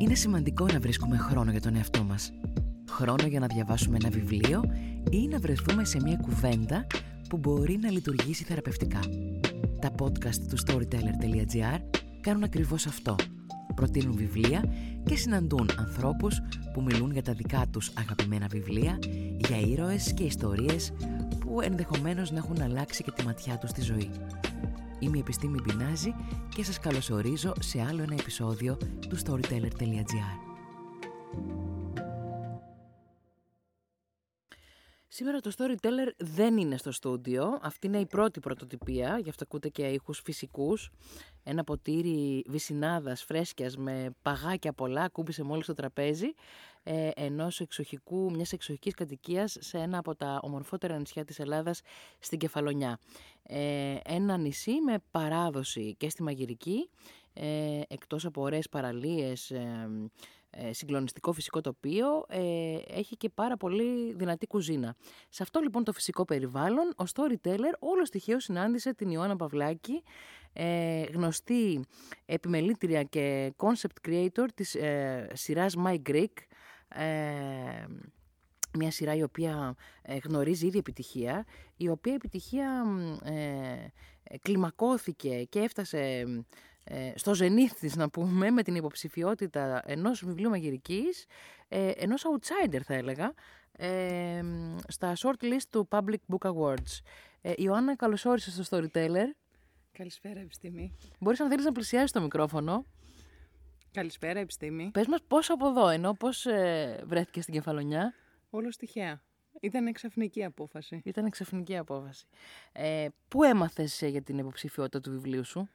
Είναι σημαντικό να βρίσκουμε χρόνο για τον εαυτό μας. Χρόνο για να διαβάσουμε ένα βιβλίο ή να βρεθούμε σε μια κουβέντα που μπορεί να λειτουργήσει θεραπευτικά. Τα podcast του storyteller.gr κάνουν ακριβώς αυτό. Προτείνουν βιβλία και συναντούν ανθρώπους που μιλούν για τα δικά τους αγαπημένα βιβλία, για ήρωες και ιστορίες που ενδεχομένως να έχουν αλλάξει και τη ματιά τους στη ζωή. Είμαι η Επιστήμη Μπινάζη και σας καλωσορίζω σε άλλο ένα επεισόδιο του storyteller.gr. Σήμερα το Storyteller δεν είναι στο στούντιο. Αυτή είναι η πρώτη πρωτοτυπία, γι' αυτό ακούτε και ήχους φυσικούς. Ένα ποτήρι βυσινάδας φρέσκιας με παγάκια πολλά κούμπησε μόλις στο τραπέζι ε, ενός εξοχικού, μιας εξοχικής κατοικίας σε ένα από τα ομορφότερα νησιά της Ελλάδας στην Κεφαλονιά. Ε, ένα νησί με παράδοση και στη μαγειρική, ε, εκτός από ωραίες παραλίες, ε, ε, συγκλονιστικό φυσικό τοπίο, ε, έχει και πάρα πολύ δυνατή κουζίνα. Σε αυτό λοιπόν το φυσικό περιβάλλον, ο storyteller όλο στοιχείο συνάντησε την Ιωάννα Παυλάκη, ε, γνωστή επιμελήτρια και concept creator της ε, σειράς My Greek, ε, μια σειρά η οποία ε, γνωρίζει ήδη επιτυχία, η οποία επιτυχία ε, κλιμακώθηκε και έφτασε ε, στο ζενήθ της να πούμε με την υποψηφιότητα ενός βιβλίου μαγειρικής, ε, ενός outsider θα έλεγα, ε, στα short list του Public Book Awards. Ε, Ιωάννα, καλώς όρισες στο Storyteller. Καλησπέρα, Επιστήμη. Μπορείς να θέλεις να πλησιάσεις το μικρόφωνο. Καλησπέρα, Επιστήμη. Πες μας πώς από εδώ, ενώ πώς ε, βρέθηκες στην Κεφαλονιά; Όλο τυχαία. Ήταν εξαφνική απόφαση. Ήταν εξαφνική απόφαση. Ε, πού έμαθες ε, για την υποψηφιότητα του βιβλίου σου;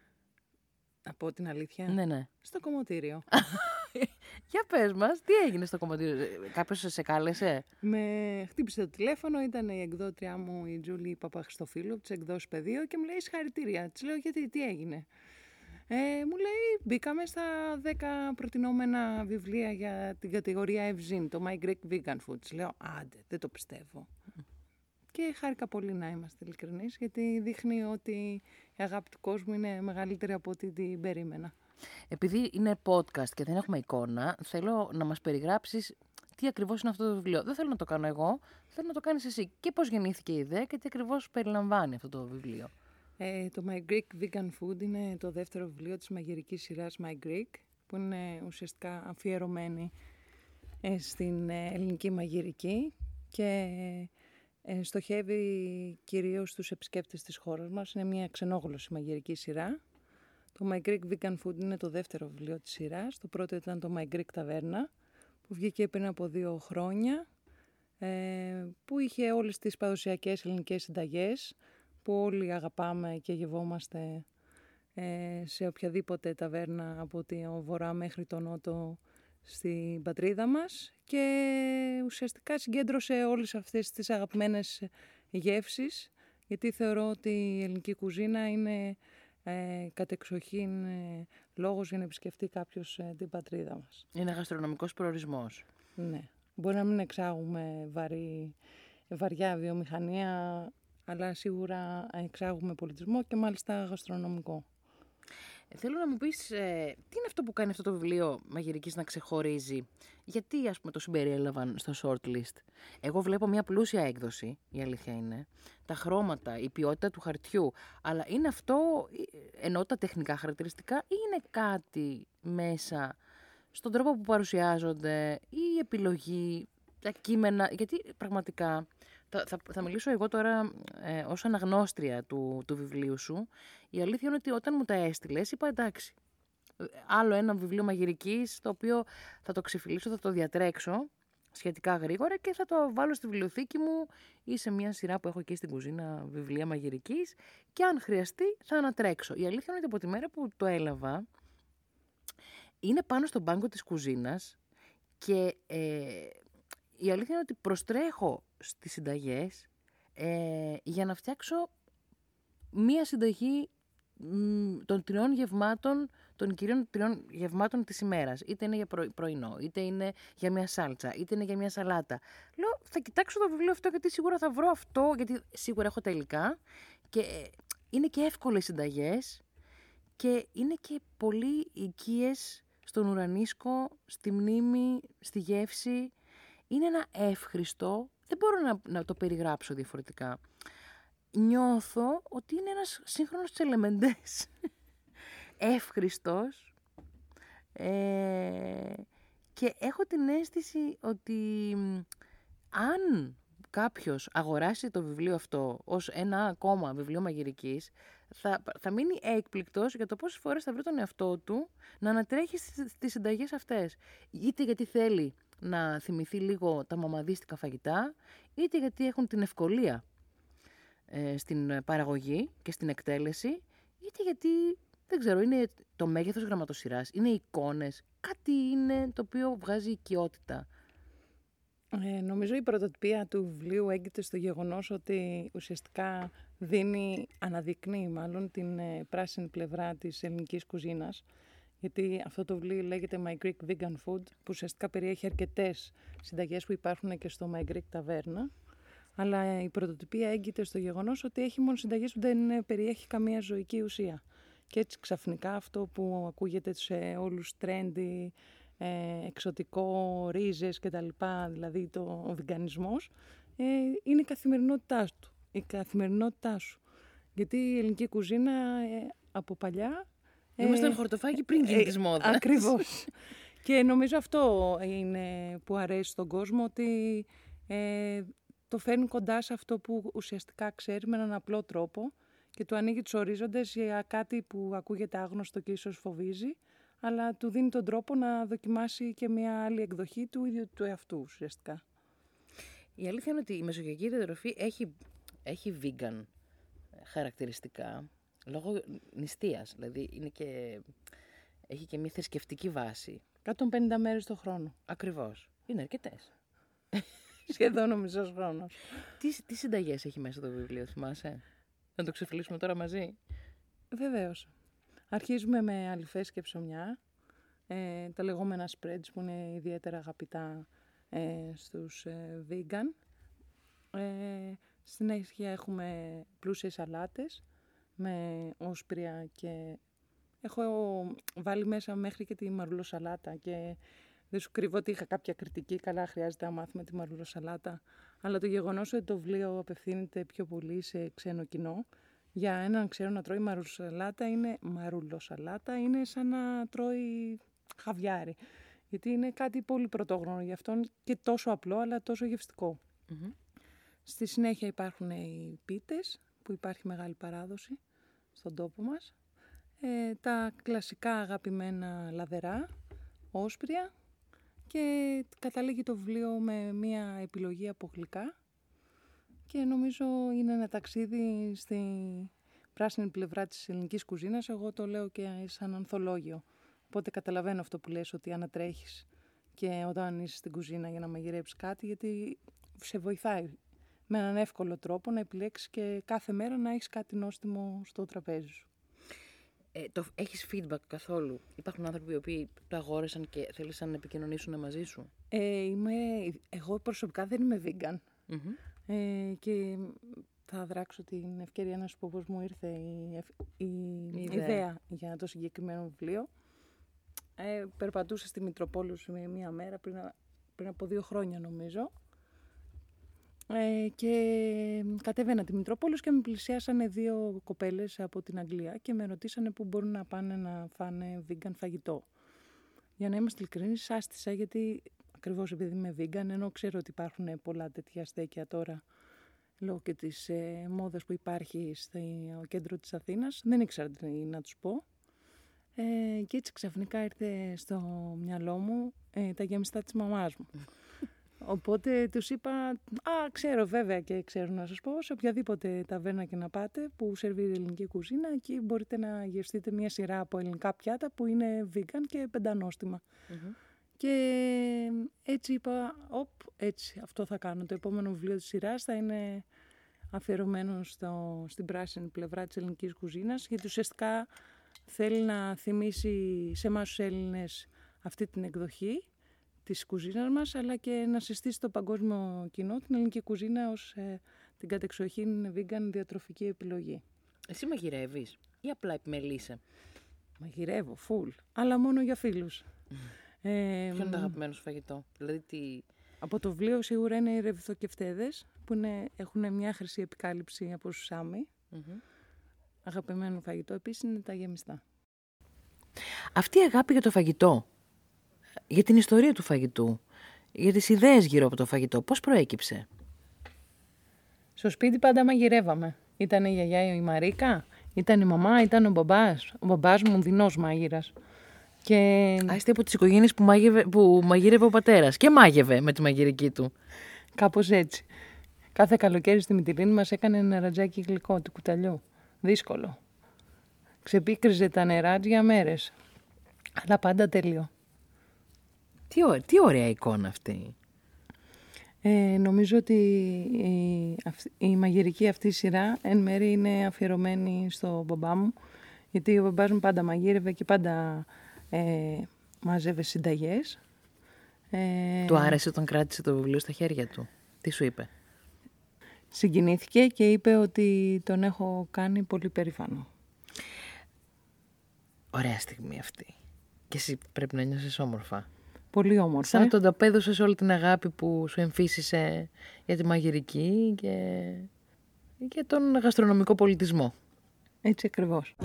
Από την αλήθεια. Ναι, ναι. Στο κομμωτήριο. Για πες μας, τι έγινε στο κομμωτήριο, κάποιος σε κάλεσε; Με χτύπησε το τηλέφωνο, ήταν η εκδότριά μου η Τζούλη Παπαχριστοφίλου, της εκδόσει πεδίο και μου λέει συγχαρητήρια. Της λέω γιατί, τι έγινε; Ε, μου λέει μπήκαμε στα 10 προτινόμενα βιβλία για την κατηγορία Ευζήν, το My Greek Vegan Food. Της λέω άντε, δεν το πιστεύω. Και χάρηκα πολύ να είμαστε ειλικρινείς, γιατί δείχνει ότι η αγάπη του κόσμου είναι μεγαλύτερη από ό,τι την περίμενα. Επειδή είναι podcast και δεν έχουμε εικόνα, θέλω να μας περιγράψεις τι ακριβώς είναι αυτό το βιβλίο. Δεν θέλω να το κάνω εγώ, θέλω να το κάνεις εσύ. Και πώς γεννήθηκε η ιδέα και τι ακριβώς περιλαμβάνει αυτό το βιβλίο. Ε, το My Greek Vegan Food είναι το δεύτερο βιβλίο της μαγειρικής σειράς My Greek, που είναι ουσιαστικά αφιερωμένη ε, στην ε, ελληνική μαγειρική και ε, στοχεύει κυρίως στους επισκέπτες της χώρας μας. Είναι μια ξενόγλωση μαγειρική σειρά. Το My Greek Vegan Food είναι το δεύτερο βιβλίο της σειράς. Το πρώτο ήταν το My Greek Taverna, που βγήκε πριν από δύο χρόνια, ε, που είχε όλες τις παραδοσιακές ελληνικές συνταγές, που όλοι αγαπάμε και γευόμαστε ε, σε οποιαδήποτε ταβέρνα από το βορρά μέχρι το νότο στην πατρίδα μας και ουσιαστικά συγκέντρωσε όλες αυτές τις αγαπημένες γεύσεις γιατί θεωρώ ότι η ελληνική κουζίνα είναι ε, κατεξοχήν ε, λόγος για να επισκεφτεί κάποιος ε, την πατρίδα μας. Είναι γαστρονομικός προορισμός. Ναι. Μπορεί να μην εξάγουμε βαρύ, βαριά βιομηχανία, αλλά σίγουρα εξάγουμε πολιτισμό και μάλιστα γαστρονομικό. Θέλω να μου πεις ε, τι είναι αυτό που κάνει αυτό το βιβλίο μαγειρικής να ξεχωρίζει; Γιατί ας πούμε το συμπεριέλαβαν στο shortlist; Εγώ βλέπω μια πλούσια έκδοση, η αλήθεια είναι. Τα χρώματα, η ποιότητα του χαρτιού. Αλλά είναι αυτό, ε, ενώ τα τεχνικά χαρακτηριστικά, ή είναι κάτι μέσα στον τρόπο που παρουσιάζονται, ή η επιλογή, τα κείμενα; Γιατί πραγματικά θα, θα, θα μιλήσω εγώ τώρα ε, ως αναγνώστρια του, του βιβλίου σου. Η αλήθεια είναι ότι όταν μου τα έστειλες, είπα εντάξει. Άλλο ένα βιβλίο μαγειρικής, το οποίο θα το ξεφυλίσω, θα το διατρέξω σχετικά γρήγορα και θα το βάλω στη βιβλιοθήκη μου ή σε μια σειρά που έχω εκεί στην κουζίνα βιβλία μαγειρικής και αν χρειαστεί θα ανατρέξω. Η αλήθεια είναι ότι από τη μέρα που το έλαβα είναι πάνω στον πάγκο της κουζίνας και ε, η αλήθεια είναι ότι προστρέχω στις συνταγές ε, για να φτιάξω μία συνταγή των τριών γευμάτων, των κυρίων τριών γευμάτων της ημέρας. Είτε είναι για πρωινό, είτε είναι για μια σάλτσα, είτε είναι για μια σαλάτα. Λέω, θα κοιτάξω το βιβλίο αυτό γιατί σίγουρα θα βρω αυτό, γιατί σίγουρα έχω τα υλικά και ε, είναι και εύκολες συνταγές και είναι και πολύ οικίες στον ουρανίσκο, στη μνήμη, στη γεύση. Είναι ένα εύχριστο, δεν μπορώ να, να το περιγράψω διαφορετικά. Νιώθω ότι είναι ένας σύγχρονος τσελεμεντές. Εύχριστος. Ε, και έχω την αίσθηση ότι αν κάποιος αγοράσει το βιβλίο αυτό ως ένα ακόμα βιβλίο μαγειρικής, θα, θα μείνει έκπληκτος για το πόσες φορές θα βρει τον εαυτό του να ανατρέχει στις συνταγές αυτές. Είτε γιατί θέλει να θυμηθεί λίγο τα μαμαδίστικα φαγητά, είτε γιατί έχουν την ευκολία ε, στην παραγωγή και στην εκτέλεση, είτε γιατί, δεν ξέρω, είναι το μέγεθος γραμματοσυράς, είναι εικόνες, κάτι είναι το οποίο βγάζει οικειότητα. Ε, νομίζω η πρωτοτυπία του βιβλίου έγκυται στο γεγονός ότι ουσιαστικά δίνει, αναδεικνύει μάλλον την ε, πράσινη πλευρά της ελληνικής κουζίνας γιατί αυτό το βιβλίο λέγεται My Greek Vegan Food που ουσιαστικά περιέχει αρκετές συνταγές που υπάρχουν και στο My Greek Taverna αλλά η πρωτοτυπία έγκυται στο γεγονός ότι έχει μόνο συνταγές που δεν ε, περιέχει καμία ζωική ουσία. Και έτσι ξαφνικά αυτό που ακούγεται σε όλους trendy, ε, εξωτικό, ρίζες και τα λοιπά, δηλαδή το, ο βιγκανισμός, ε, είναι η καθημερινότητά του, η καθημερινότητά σου. Γιατί η ελληνική κουζίνα ε, από παλιά... Ε, Ήμασταν χορτοφάκι πριν γίνει της μόδας. Ακριβώς. και νομίζω αυτό είναι που αρέσει στον κόσμο, ότι ε, το φέρνει κοντά σε αυτό που ουσιαστικά ξέρει με έναν απλό τρόπο και του ανοίγει τους ορίζοντες για κάτι που ακούγεται άγνωστο και ίσως φοβίζει, αλλά του δίνει τον τρόπο να δοκιμάσει και μια άλλη εκδοχή του ίδιου του εαυτού ουσιαστικά. Η αλήθεια είναι ότι η μεσογειακή διατροφή έχει, έχει vegan χαρακτηριστικά, λόγω νηστείας, δηλαδή είναι και, έχει και μια θρησκευτική βάση. 150 μέρες το χρόνο. Ακριβώς. Είναι αρκετές. Σχεδόν ο μισός χρόνος. Τι, τι συνταγές έχει μέσα το βιβλίο, θυμάσαι; Να το ξεφυλίσουμε τώρα μαζί. Βεβαίως. Αρχίζουμε με αλυφές και ψωμιά, ε, τα λεγόμενα spreads που είναι ιδιαίτερα αγαπητά ε, στους ε, vegan. Ε, συνέχεια έχουμε πλούσιες σαλάτες με όσπρια και έχω βάλει μέσα μέχρι και τη μαρουλοσαλάτα και δεν σου κρύβω ότι είχα κάποια κριτική, καλά χρειάζεται να μάθουμε τη μαρουλοσαλάτα, αλλά το γεγονός ότι το βιβλίο απευθύνεται πιο πολύ σε ξένο κοινό, για έναν ξέρω να τρώει μαρουλοσαλάτα είναι, μαρουλοσαλάτα είναι σαν να τρώει χαβιάρι. Γιατί είναι κάτι πολύ πρωτόγνωρο γι' αυτόν και τόσο απλό αλλά τόσο Στη συνέχεια υπάρχουν οι πίτες που υπάρχει μεγάλη παράδοση στον τόπο μας. Ε, τα κλασικά αγαπημένα λαδερά, όσπρια και καταλήγει το βιβλίο με μια επιλογή από γλυκά και νομίζω είναι ένα ταξίδι στη πράσινη πλευρά της ελληνικής κουζίνας. Εγώ το λέω και σαν ανθολόγιο. Οπότε καταλαβαίνω αυτό που λες ότι ανατρέχεις και όταν είσαι στην κουζίνα για να μαγειρέψεις κάτι γιατί σε βοηθάει με έναν εύκολο τρόπο να επιλέξεις και κάθε μέρα να έχεις κάτι νόστιμο στο τραπέζι σου. Ε, το, έχεις feedback καθόλου; Υπάρχουν άνθρωποι που το αγόρεσαν και θέλησαν να επικοινωνήσουν μαζί σου; Ε, είμαι, εγώ προσωπικά δεν είμαι vegan. Ε, και θα δράξω την ευκαιρία να σου πω πώς μου ήρθε η, η, ιδέα. για το συγκεκριμένο βιβλίο. Ε, περπατούσα στη Μητροπόλου με μία μέρα πριν, πριν από δύο χρόνια νομίζω ε, και κατέβαινα τη Μητρόπολης και με πλησιάσανε δύο κοπέλες από την Αγγλία και με ρωτήσανε πού μπορούν να πάνε να φάνε vegan φαγητό. Για να είμαστε ειλικρινείς, άστησα γιατί ακριβώς επειδή είμαι vegan, ενώ ξέρω ότι υπάρχουν πολλά τέτοια στέκια τώρα λόγω και της ε, μόδας που υπάρχει στο κέντρο της Αθήνας, δεν ήξερα τι να τους πω. Ε, και έτσι ξαφνικά ήρθε στο μυαλό μου ε, τα γεμιστά της μαμάς μου. Οπότε τους είπα, α, ξέρω βέβαια και ξέρω να σας πω, σε οποιαδήποτε ταβέρνα και να πάτε που σερβίρει ελληνική κουζίνα, εκεί μπορείτε να γευστείτε μια σειρά από ελληνικά πιάτα που είναι vegan και πεντανοστιμα Και έτσι είπα, οπ, έτσι, αυτό θα κάνω. Το επόμενο βιβλίο της σειράς θα είναι αφιερωμένο στο, στην πράσινη πλευρά της ελληνικής κουζίνας, γιατί ουσιαστικά θέλει να θυμίσει σε εμάς τους Έλληνες αυτή την εκδοχή της κουζίνας μας, αλλά και να συστήσει το παγκόσμιο κοινό την ελληνική κουζίνα ως ε, την κατεξοχήν vegan διατροφική επιλογή. Εσύ μαγειρεύεις ή απλά επιμελείσαι; Μαγειρεύω, full. Αλλά μόνο για φίλους. Ε, Ποιο είναι το αγαπημένο σου φαγητό, δηλαδή τι... Από το βιβλίο σίγουρα είναι οι ρευδοκεφτέδες, που είναι, έχουν μια χρυσή επικάλυψη από σουσάμι. Αγαπημένο φαγητό επίσης είναι τα γεμιστά. Αυτή η αγάπη για το φαγητό, για την ιστορία του φαγητού, για τις ιδέες γύρω από το φαγητό, πώς προέκυψε; Στο σπίτι πάντα μαγειρεύαμε. Ήταν η γιαγιά η Μαρίκα, ήταν η μαμά, ήταν ο μπαμπάς. Ο μπαμπάς μου δεινός μάγειρας. Και... Α, είστε από τις οικογένειες που, μάγευε, που μαγείρευε ο πατέρας και μάγευε με τη μαγειρική του. Κάπως έτσι. Κάθε καλοκαίρι στη Μητυλίνη μας έκανε ένα ρατζάκι γλυκό του κουταλιού. Δύσκολο. Ξεπίκριζε τα νερά για μέρες. Αλλά πάντα τέλειο. Τι, τι ωραία εικόνα αυτή. Ε, νομίζω ότι η, η μαγειρική αυτή σειρά εν μέρει είναι αφιερωμένη στο μπαμπά μου γιατί ο μπαμπάς μου πάντα μαγείρευε και πάντα ε, μάζευε συνταγές. Ε, του άρεσε όταν κράτησε το βιβλίο στα χέρια του. Τι σου είπε; Συγκινήθηκε και είπε ότι τον έχω κάνει πολύ περήφανο. Ωραία στιγμή αυτή. Και εσύ πρέπει να νιώσεις όμορφα. Πολύ όμορφα. Σαν να τον ταπέδωσες όλη την αγάπη που σου εμφύσισε για τη μαγειρική και για τον γαστρονομικό πολιτισμό. Έτσι ακριβώς.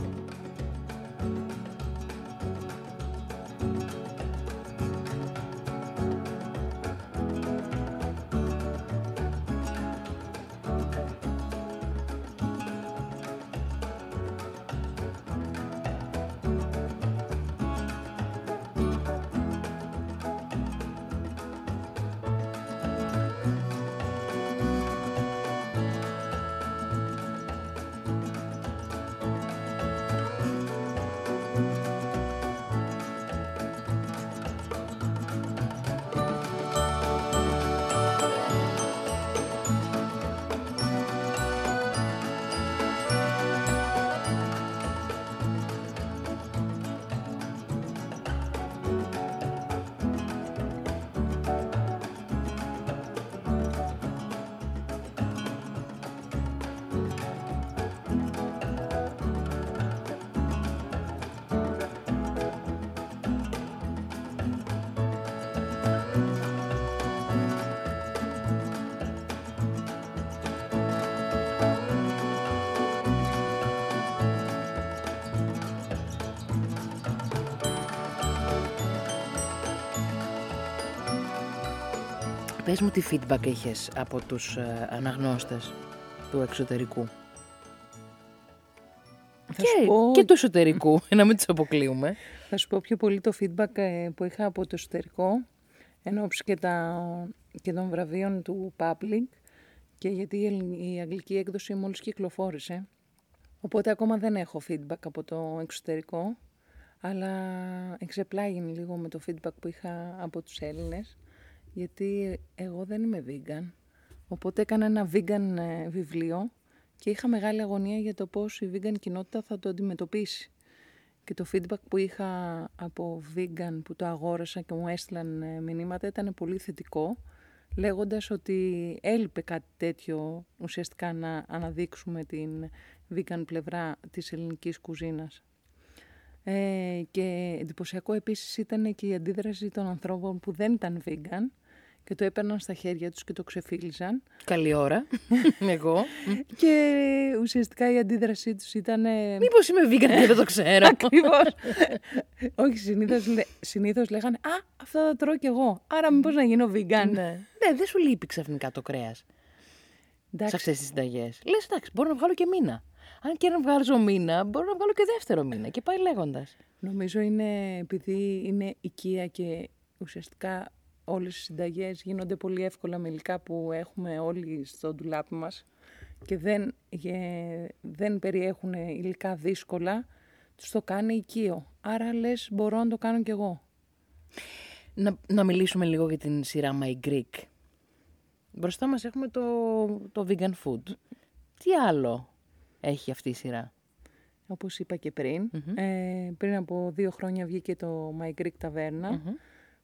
Πες μου τι feedback είχες από τους ε, αναγνώστες του εξωτερικού. και, και του εσωτερικού, να μην τους αποκλείουμε. Θα σου πω πιο πολύ το feedback ε, που είχα από το εσωτερικό, ενώ και, τα, και των βραβείων του Public, και γιατί η αγγλική έκδοση μόλις κυκλοφόρησε. Οπότε ακόμα δεν έχω feedback από το εξωτερικό, αλλά εξεπλάγει λίγο με το feedback που είχα από τους Έλληνες γιατί εγώ δεν είμαι vegan. Οπότε έκανα ένα vegan ε, βιβλίο και είχα μεγάλη αγωνία για το πώς η vegan κοινότητα θα το αντιμετωπίσει. Και το feedback που είχα από vegan που το αγόρασα και μου έστειλαν ε, μηνύματα ήταν πολύ θετικό, λέγοντας ότι έλειπε κάτι τέτοιο ουσιαστικά να αναδείξουμε την vegan πλευρά της ελληνικής κουζίνας. Ε, και εντυπωσιακό επίσης ήταν και η αντίδραση των ανθρώπων που δεν ήταν vegan και το έπαιρναν στα χέρια τους και το ξεφύλιζαν. Καλή ώρα, εγώ. και ουσιαστικά η αντίδρασή τους ήταν... Μήπως είμαι vegan και δεν το ξέρω. Ακριβώς. Όχι, συνήθως, συνήθως λέγανε «Α, αυτό θα τρώω κι εγώ, άρα μήπως να γίνω vegan». ναι. ναι, δεν σου λείπει ξαφνικά το κρέας. Σε αυτές τις συνταγές. Λες, εντάξει, μπορώ να βγάλω και μήνα. Αν και να βγάλω μήνα, μπορώ να βγάλω και δεύτερο μήνα. Και πάει λέγοντας. Νομίζω είναι επειδή είναι οικία και ουσιαστικά όλες οι συνταγές γίνονται πολύ εύκολα με υλικά που έχουμε όλοι στο ντουλάπι μας και δεν, δεν περιέχουν υλικά δύσκολα, τους το κάνει οικείο. Άρα λες μπορώ να το κάνω κι εγώ. Να, να μιλήσουμε λίγο για την σειρά My Greek. Μπροστά μας έχουμε το, το vegan food. Τι άλλο έχει αυτή η σειρά; Όπως είπα και πριν, ε, πριν από δύο χρόνια βγήκε το My Greek Taverna,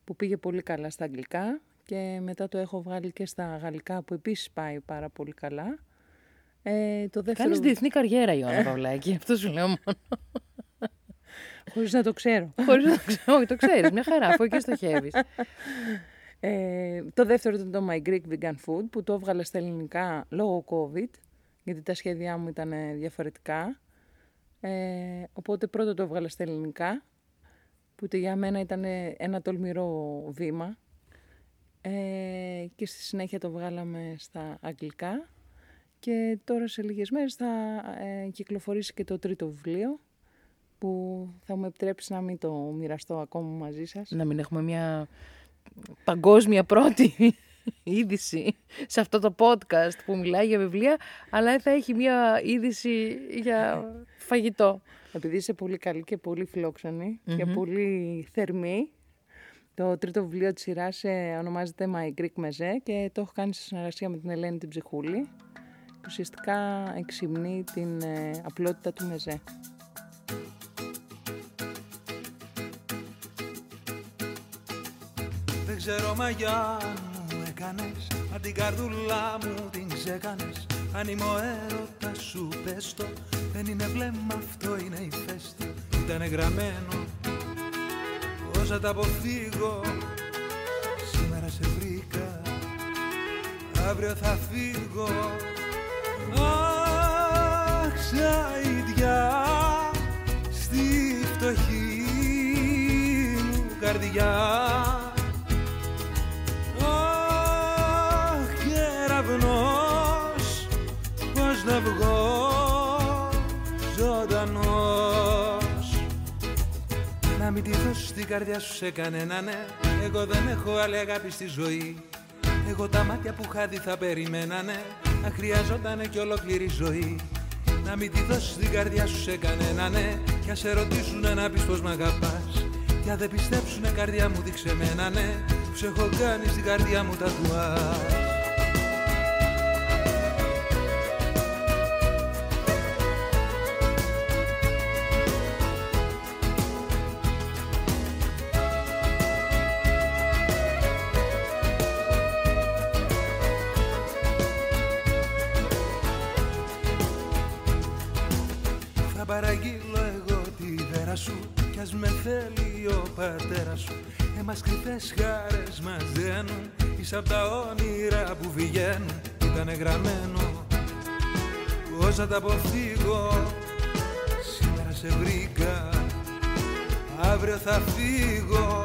που πήγε πολύ καλά στα αγγλικά και μετά το έχω βγάλει και στα γαλλικά που επίσης πάει πάρα πολύ καλά. Ε, το δεύτερο... Κάνεις διεθνή καριέρα Ιωάννα Παυλάκη, αυτό σου λέω μόνο. Χωρίς να το ξέρω. Χωρίς να το ξέρω, όχι, το ξέρεις, μια χαρά, αφού εκεί στοχεύεις. Ε, το δεύτερο ήταν το My Greek Vegan Food που το έβγαλα στα ελληνικά λόγω COVID γιατί τα σχέδιά μου ήταν ε, διαφορετικά. Ε, οπότε πρώτο το έβγαλα στα ελληνικά που για μένα ήταν ένα τολμηρό βήμα ε, και στη συνέχεια το βγάλαμε στα αγγλικά και τώρα σε λίγες μέρες θα ε, κυκλοφορήσει και το τρίτο βιβλίο που θα μου επιτρέψεις να μην το μοιραστώ ακόμα μαζί σας. Να μην έχουμε μια παγκόσμια πρώτη είδηση σε αυτό το podcast που μιλάει για βιβλία, αλλά θα έχει μια είδηση για φαγητό. Επειδή είσαι πολύ καλή και πολύ και πολύ θερμή, το τρίτο βιβλίο της σειράς ε, ονομάζεται My Greek Meze και το έχω κάνει σε συνεργασία με την Ελένη την Ψυχούλη. Ουσιαστικά εξυμνεί την ε, απλότητα του Μεζέ. Δεν ξέρω μαγιά μου έκανες Αν την καρδούλα μου την ξέκανες Αν είμαι ο έρωτας σου πες το. Δεν είναι βλέμμα αυτό είναι η φέστη. Ήτανε γραμμένο. Πώς θα τα αποφύγω Σήμερα σε βρήκα. Αύριο θα φύγω. Αχ, δώσεις την καρδιά σου σε κανένα ναι. Εγώ δεν έχω άλλη αγάπη στη ζωή. Εγώ τα μάτια που χάδι θα περιμένανε Να χρειαζότανε κι ολόκληρη ζωή. Να μην τη δώσεις την καρδιά σου σε κανένα ναι. Κι ας σε ρωτήσουνε να πεις πως μ' αγαπάς. Κι αν δεν πιστέψουνε καρδιά μου δείξε μένα ναι. Που σε έχω κάνει στην καρδιά μου τα τουάς μας κρυφές χάρες μας δένουν Πίσω απ' τα όνειρα που βγαίνουν Ήτανε γραμμένο. Πώς θα τα αποφύγω Σήμερα σε βρήκα Αύριο θα φύγω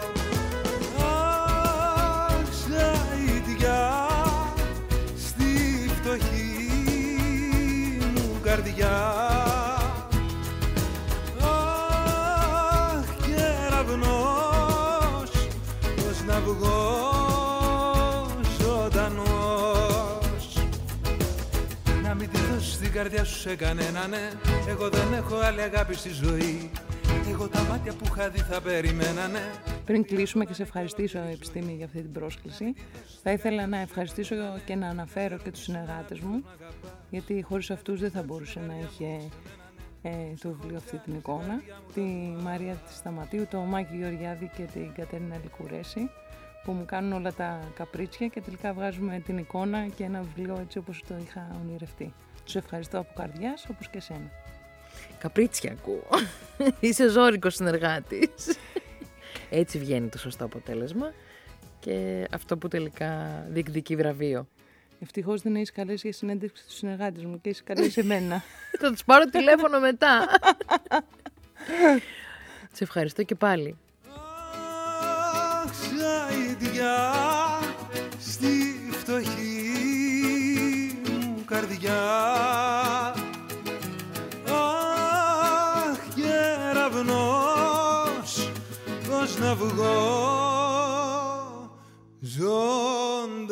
καρδιά σου σε κανένα ναι. Εγώ δεν έχω άλλη αγάπη στη ζωή. Εγώ τα μάτια που είχα δει θα περιμένανε Πριν κλείσουμε και σε ευχαριστήσω επιστήμη για αυτή την πρόσκληση Θα ήθελα να ευχαριστήσω και να αναφέρω και τους συνεργάτες μου Γιατί χωρίς αυτούς δεν θα μπορούσε να είχε ε, το βιβλίο αυτή την εικόνα. Τη Μαρία της Σταματίου, το Μάκη Γεωργιάδη και την Κατέρινα Λικουρέση που μου κάνουν όλα τα καπρίτσια και τελικά βγάζουμε την εικόνα και ένα βιβλίο έτσι όπως το είχα ονειρευτεί. Τους ευχαριστώ από καρδιάς, όπως και εσένα. Καπρίτσια ακούω. Είσαι ζώρικος συνεργάτης. Έτσι βγαίνει το σωστό αποτέλεσμα και αυτό που τελικά διεκδικεί βραβείο. Ευτυχώς δεν έχεις καλέσει για συνέντευξη του συνεργάτες μου και έχει καλέσει εμένα. Θα τους πάρω τηλέφωνο μετά. Σε ευχαριστώ και πάλι. Καρδιά. Αχ κεραυνός πως να βγω ζωντανός